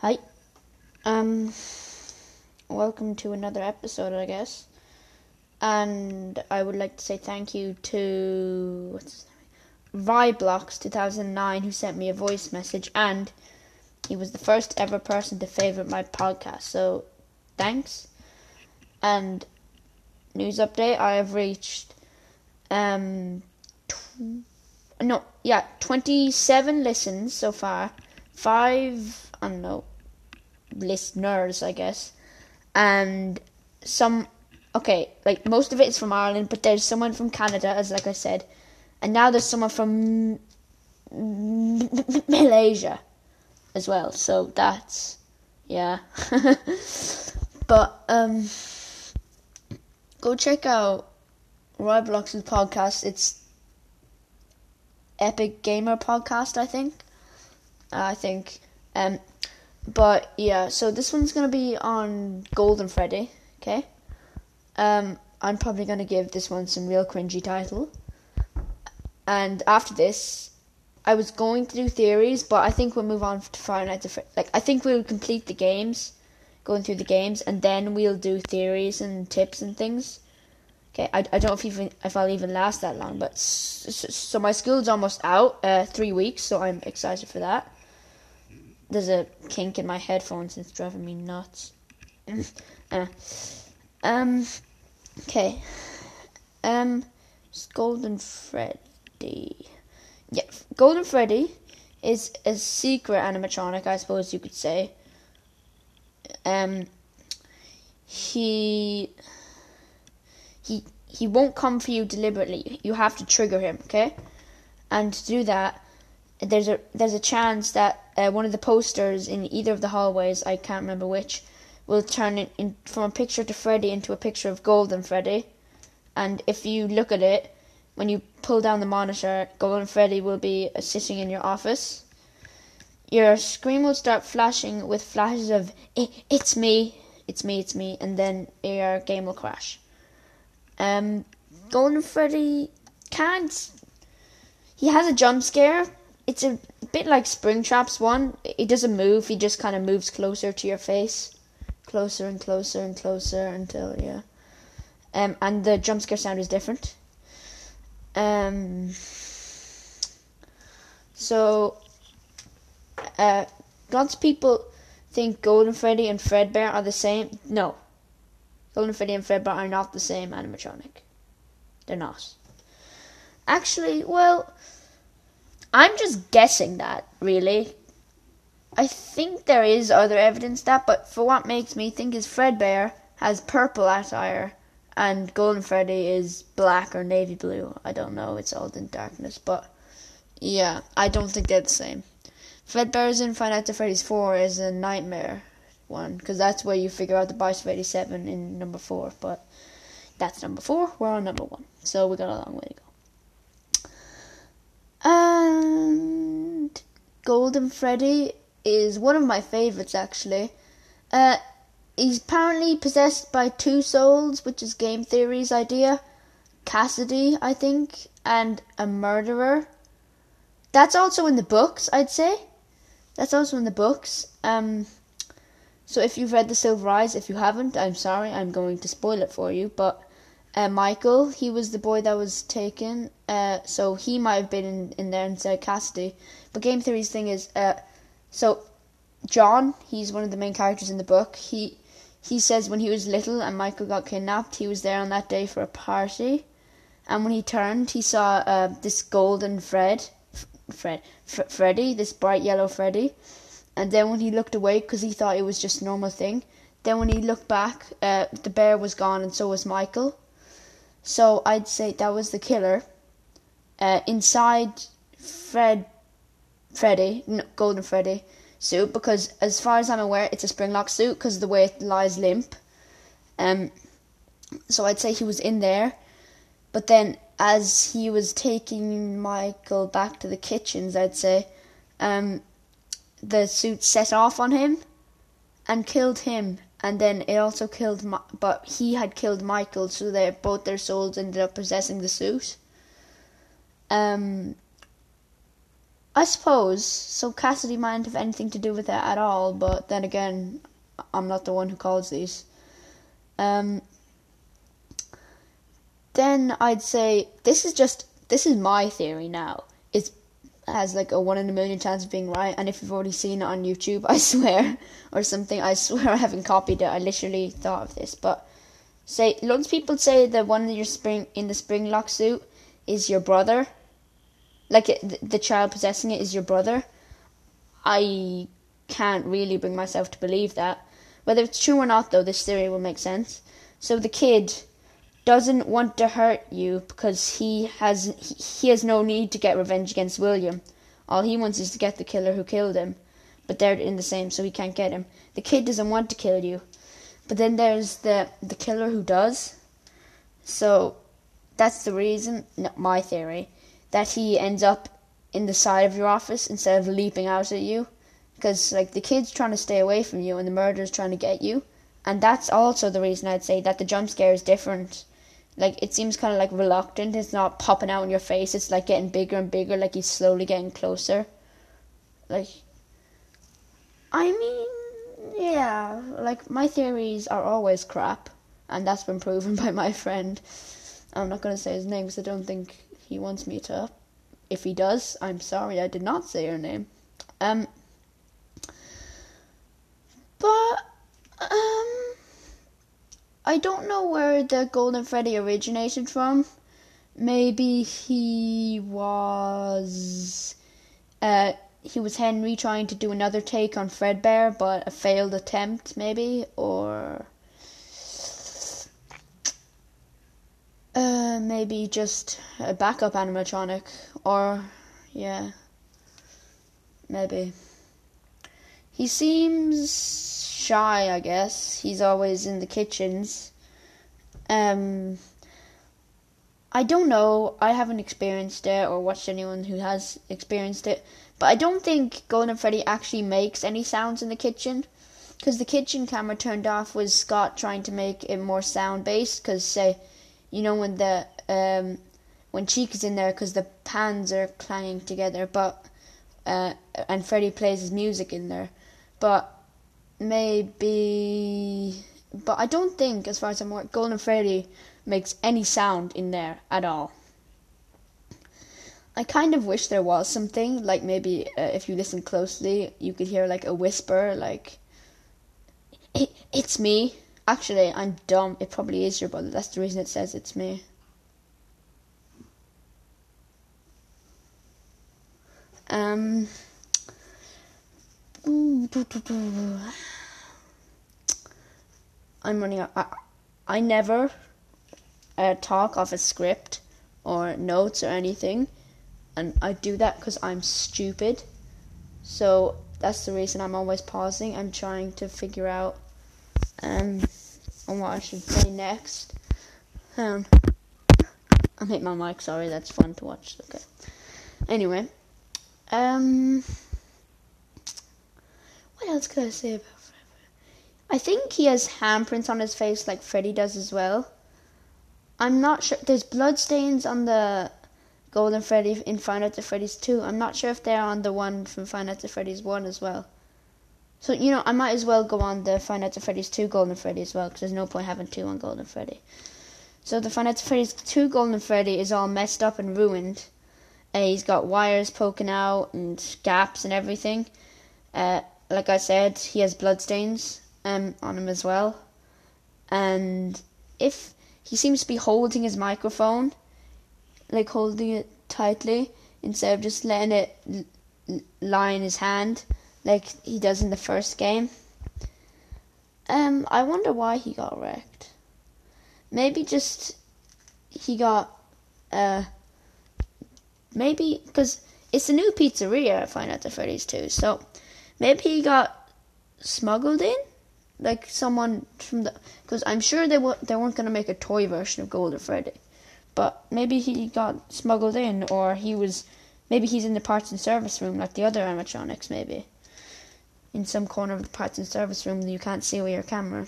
Hi. Um, welcome to another episode, I guess. And I would like to say thank you to what's? Viblox 2009 who sent me a voice message and he was the first ever person to favorite my podcast. So, thanks. And news update, I have reached um tw- no, yeah, 27 listens so far. 5 I don't know, listeners, I guess. And some, okay, like most of it is from Ireland, but there's someone from Canada, as like I said. And now there's someone from Malaysia as well. So that's, yeah. but, um, go check out Roblox's podcast. It's Epic Gamer Podcast, I think. I think. Um, but yeah, so this one's gonna be on Golden Freddy. Okay. Um, I'm probably gonna give this one some real cringy title. And after this, I was going to do theories, but I think we'll move on to Five Nights at Freddy. Like I think we'll complete the games, going through the games, and then we'll do theories and tips and things. Okay, I, I don't know if even if I'll even last that long, but so, so my school's almost out, uh, three weeks, so I'm excited for that there's a kink in my headphones and it's driving me nuts. uh, um, okay. Um, Golden Freddy. Yeah, Golden Freddy is a secret animatronic, I suppose you could say. Um, he he he won't come for you deliberately. You have to trigger him, okay? And to do that, there's a there's a chance that uh, one of the posters in either of the hallways, I can't remember which, will turn it in, from a picture to Freddy into a picture of Golden Freddy. And if you look at it, when you pull down the monitor, Golden Freddy will be uh, sitting in your office. Your screen will start flashing with flashes of "It's me, it's me, it's me," and then your game will crash. Um, Golden Freddy can't. He has a jump scare, it's a bit like Springtrap's one. He doesn't move. He just kind of moves closer to your face, closer and closer and closer until yeah. Um, and the jump scare sound is different. Um. So, uh, lots of people think Golden Freddy and Fredbear are the same. No, Golden Freddy and Fredbear are not the same animatronic. They're not. Actually, well I'm just guessing that, really. I think there is other evidence that, but for what makes me think is Fredbear has purple attire and Golden Freddy is black or navy blue. I don't know, it's all in darkness, but yeah, I don't think they're the same. Fredbear's in Five Nights at Freddy's 4 is a nightmare one, because that's where you figure out the Bites of 87 in number 4, but that's number 4, we're on number 1, so we got a long way to go. And Golden Freddy is one of my favorites actually. Uh, he's apparently possessed by two souls, which is game theory's idea. Cassidy, I think, and a murderer. That's also in the books, I'd say. That's also in the books. Um, so if you've read The Silver Eyes, if you haven't, I'm sorry, I'm going to spoil it for you. But uh, Michael, he was the boy that was taken, uh, so he might have been in, in there instead of Cassidy. But Game Theory's thing is, uh, so John, he's one of the main characters in the book. He he says when he was little and Michael got kidnapped, he was there on that day for a party, and when he turned, he saw uh, this golden Fred, Fred, F- Freddy, this bright yellow Freddy, and then when he looked away because he thought it was just a normal thing, then when he looked back, uh, the bear was gone and so was Michael. So I'd say that was the killer. Uh, inside Fred, Freddy, no, Golden Freddy suit because as far as I'm aware, it's a springlock suit because the way it lies limp. Um, so I'd say he was in there, but then as he was taking Michael back to the kitchens, I'd say, um, the suit set off on him and killed him and then it also killed, Ma- but he had killed Michael, so they both their souls ended up possessing the suit. Um, I suppose so. Cassidy mightn't have anything to do with it at all, but then again, I'm not the one who calls these. Um, then I'd say this is just this is my theory now. It has like a one in a million chance of being right, and if you've already seen it on YouTube, I swear, or something, I swear I haven't copied it. I literally thought of this, but say loads of people say that one of your spring in the Springlock suit is your brother, like it, the child possessing it is your brother. I can't really bring myself to believe that. Whether it's true or not, though, this theory will make sense. So the kid doesn't want to hurt you because he has he, has no need to get revenge against William. All he wants is to get the killer who killed him. But they're in the same, so he can't get him. The kid doesn't want to kill you. But then there's the the killer who does. So that's the reason, my theory, that he ends up in the side of your office instead of leaping out at you. Because like the kid's trying to stay away from you and the murderer's trying to get you. And that's also the reason I'd say that the jump scare is different like it seems kind of like reluctant. It's not popping out in your face. It's like getting bigger and bigger. Like he's slowly getting closer. Like, I mean, yeah. Like my theories are always crap, and that's been proven by my friend. I'm not gonna say his name because I don't think he wants me to. If he does, I'm sorry. I did not say your name. Um. But um. I don't know where the Golden Freddy originated from. Maybe he was uh, he was Henry trying to do another take on Fredbear, but a failed attempt, maybe, or uh, maybe just a backup animatronic, or yeah, maybe. He seems shy, I guess. He's always in the kitchens. Um, I don't know. I haven't experienced it or watched anyone who has experienced it. But I don't think Golden Freddy actually makes any sounds in the kitchen. Because the kitchen camera turned off was Scott trying to make it more sound based. Because, say, you know, when the. Um, when Chica is in there, because the pans are clanging together, but. Uh, and Freddy plays his music in there. But maybe, but I don't think, as far as I'm aware, Golden Freddy makes any sound in there at all. I kind of wish there was something like maybe uh, if you listen closely, you could hear like a whisper, like it, "It's me." Actually, I'm dumb. It probably is your brother. That's the reason it says it's me. Um. I'm running out. I, I never uh, talk off a script or notes or anything, and I do that because I'm stupid. So that's the reason I'm always pausing. I'm trying to figure out um on what I should say next. Um, I hit my mic. Sorry, that's fun to watch. Okay. Anyway, um. Else could I say about Freddy? I think he has handprints on his face like Freddy does as well. I'm not sure. There's bloodstains on the Golden Freddy in Five Nights at Freddy's 2. I'm not sure if they're on the one from Five Nights at Freddy's 1 as well. So, you know, I might as well go on the Five Nights at Freddy's 2 Golden Freddy as well, because there's no point having two on Golden Freddy. So, the Five Nights at Freddy's 2 Golden Freddy is all messed up and ruined. Uh, he's got wires poking out and gaps and everything. Uh, like I said, he has bloodstains um, on him as well. And if he seems to be holding his microphone, like holding it tightly, instead of just letting it l- lie in his hand, like he does in the first game. Um, I wonder why he got wrecked. Maybe just he got uh maybe because it's a new pizzeria. I find out the Freddy's too, so Maybe he got smuggled in, like someone from the. Because I'm sure they w- they weren't gonna make a toy version of Golden Freddy, but maybe he got smuggled in, or he was. Maybe he's in the parts and service room like the other animatronics. Maybe in some corner of the parts and service room that you can't see with your camera.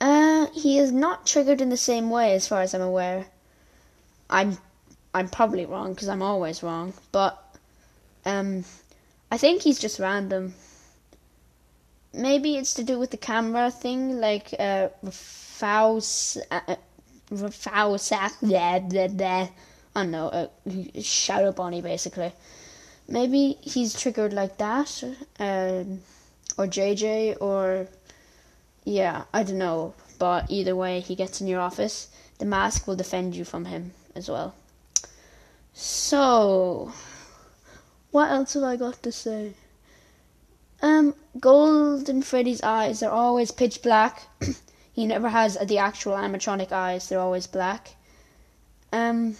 Uh, he is not triggered in the same way, as far as I'm aware. I'm I'm probably wrong because I'm always wrong, but um, I think he's just random. Maybe it's to do with the camera thing, like uh, Faust, uh, Faust, blah, blah, blah. I don't know, uh, Shadow Bonnie basically. Maybe he's triggered like that, um, or JJ, or yeah, I don't know. But either way, he gets in your office. The mask will defend you from him as well. So, what else have I got to say? Um, Golden Freddy's eyes are always pitch black. he never has the actual animatronic eyes; they're always black. Um,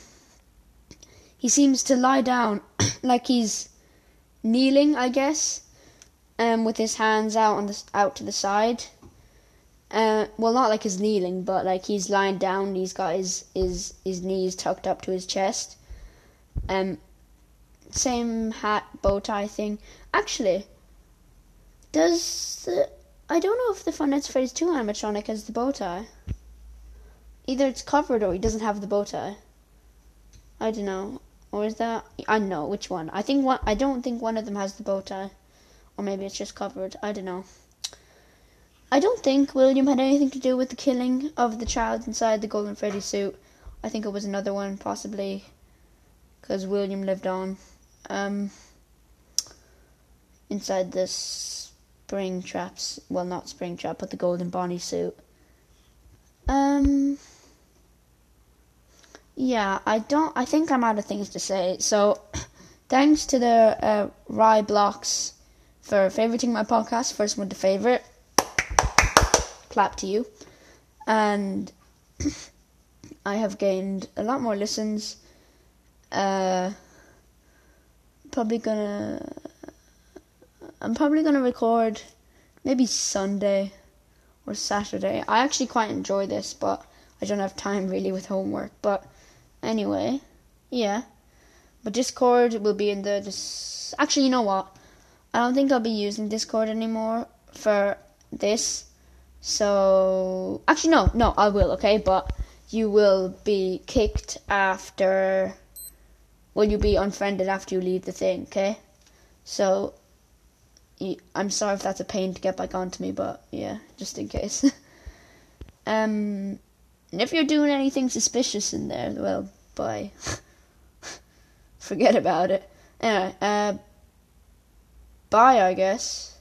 he seems to lie down like he's kneeling, I guess, um, with his hands out on the out to the side. Uh, well, not like he's kneeling, but like he's lying down. He's got his his his knees tucked up to his chest. Um, same hat bow tie thing. Actually, does the I don't know if the at Freddy's 2 animatronic has the bow tie. Either it's covered or he doesn't have the bow tie. I don't know. Or is that I know which one. I think one I don't think one of them has the bow tie. Or maybe it's just covered. I don't know. I don't think William had anything to do with the killing of the child inside the Golden Freddy suit. I think it was another one, possibly, because William lived on um, inside the Springtraps. Well, not Springtrap, but the Golden Bonnie suit. Um, yeah, I don't. I think I'm out of things to say. So, thanks to the uh, Rye Blocks for favoriting my podcast. First one to favorite. Clap to you. And I have gained a lot more listens. Uh, probably gonna. I'm probably gonna record maybe Sunday or Saturday. I actually quite enjoy this, but I don't have time really with homework. But anyway, yeah. But Discord will be in the. Dis- actually, you know what? I don't think I'll be using Discord anymore for this. So actually, no, no, I will. Okay, but you will be kicked after. Well, you'll be unfriended after you leave the thing. Okay, so. I'm sorry if that's a pain to get back onto me, but yeah, just in case. um, and if you're doing anything suspicious in there, well, bye. Forget about it. Anyway, uh, bye, I guess.